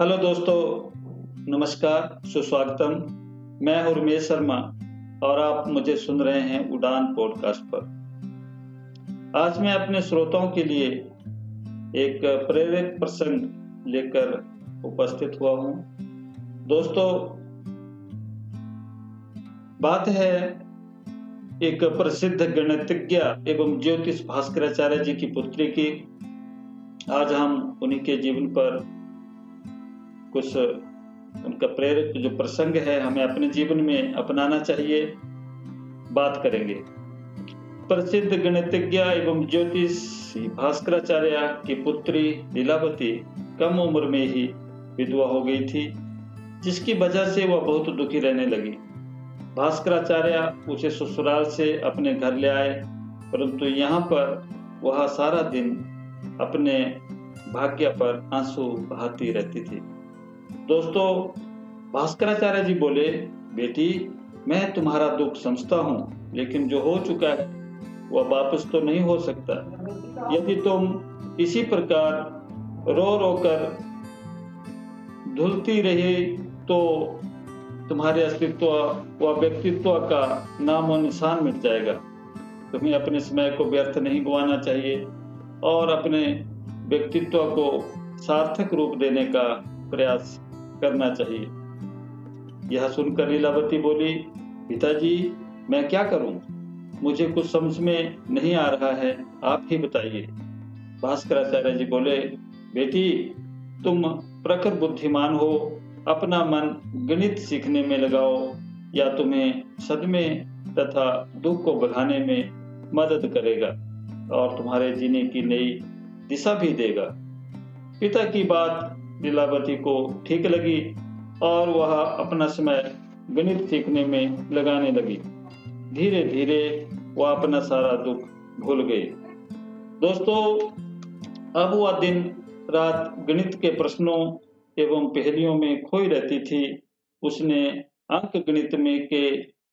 Hello दोस्तों, नमस्कार, सुस्वागतम। मैं हूँ रमेश शर्मा और आप मुझे सुन रहे हैं उड़ान पॉडकास्ट पर। आज मैं अपने श्रोताओं के लिए एक प्रेरक प्रसंग लेकर उपस्थित हुआ हूँ। दोस्तों, बात है एक प्रसिद्ध गणितज्ञ एवं ज्योतिष भास्कराचार्य जी की पुत्री की। आज हम उन्हीं के जीवन पर कुछ उनका प्रेरक जो प्रसंग है, हमें अपने जीवन में अपनाना चाहिए, बात करेंगे। प्रसिद्ध गणितज्ञ एवं ज्योतिष भास्कराचार्य की पुत्री लीलावती कम उम्र में ही विधवा हो गई थी, जिसकी वजह से वह बहुत दुखी रहने लगी। भास्कराचार्य उसे ससुराल से अपने घर ले आए, परंतु यहाँ पर वह सारा दिन अपने भाग्य पर आँसू बहाती रहती थी। दोस्तों, भास्कराचार्य जी बोले, बेटी, मैं तुम्हारा दुख समझता हूँ, लेकिन जो हो चुका है, वह वापस तो नहीं हो सकता। यदि तुम इसी प्रकार रो रो कर धुलती रही तो तुम्हारे अस्तित्व व व्यक्तित्व का नाम और निशान मिट जाएगा। तुम्हें अपने समय को व्यर्थ नहीं गवाना चाहिए और अपने व्यक्तित्व को सार्थक रूप देने का प्रयास करना चाहिए। यह सुनकर लीलावती बोली, पिताजी, मैं क्या करूँ? मुझे कुछ समझ में नहीं आ रहा है। आप ही बताइए। भास्कराचार्य जी बोले, बेटी, तुम प्रखर बुद्धिमान हो। अपना मन गणित सीखने में लगाओ। या तुम्हें सदमे तथा दुख को बढ़ाने में मदद करेगा और तुम्हारे जीने की नई दिशा भी देगा। पिता की बात लीलावती को ठीक लगी और वह अपना समय गणित सीखने में लगाने लगी। धीरे धीरे वह अपना सारा दुख भूल गई। दोस्तों, अब वह दिन रात गणित के प्रश्नों एवं पहलियों में खोई रहती थी। उसने अंक गणित में के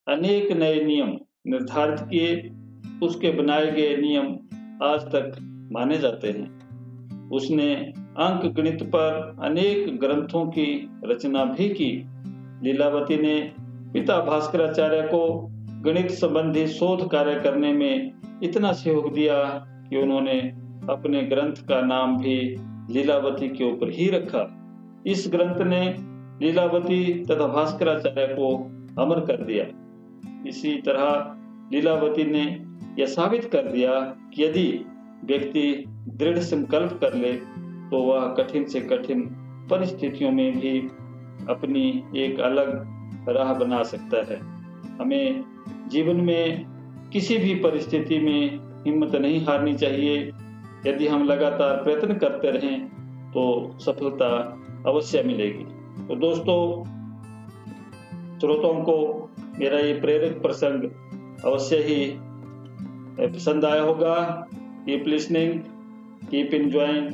अनेक नए नियम निर्धारित किए। उसके बनाए गए नियम आज तक माने जाते हैं। उसने अंक गणित पर अनेक ग्रंथों की रचना भी की। लीलावती ने पिता भास्कराचार्य को गणित संबंधी शोध कार्य करने में इतना सहयोग दिया कि उन्होंने अपने ग्रंथ का नाम भी लीलावती के ऊपर ही रखा। इस ग्रंथ ने लीलावती तथा भास्कराचार्य को अमर कर दिया। इसी तरह लीलावती ने यह साबित कर दिया कि यदि व्यक्ति दृढ़ संकल्प कर ले तो वह कठिन से कठिन परिस्थितियों में भी अपनी एक अलग राह बना सकता है। हमें जीवन में किसी भी परिस्थिति में हिम्मत नहीं हारनी चाहिए। यदि हम लगातार प्रयत्न करते रहें तो सफलता अवश्य मिलेगी। तो दोस्तों, श्रोताओं को मेरा ये प्रेरक प्रसंग अवश्य ही पसंद आया होगा। Keep listening keep enjoying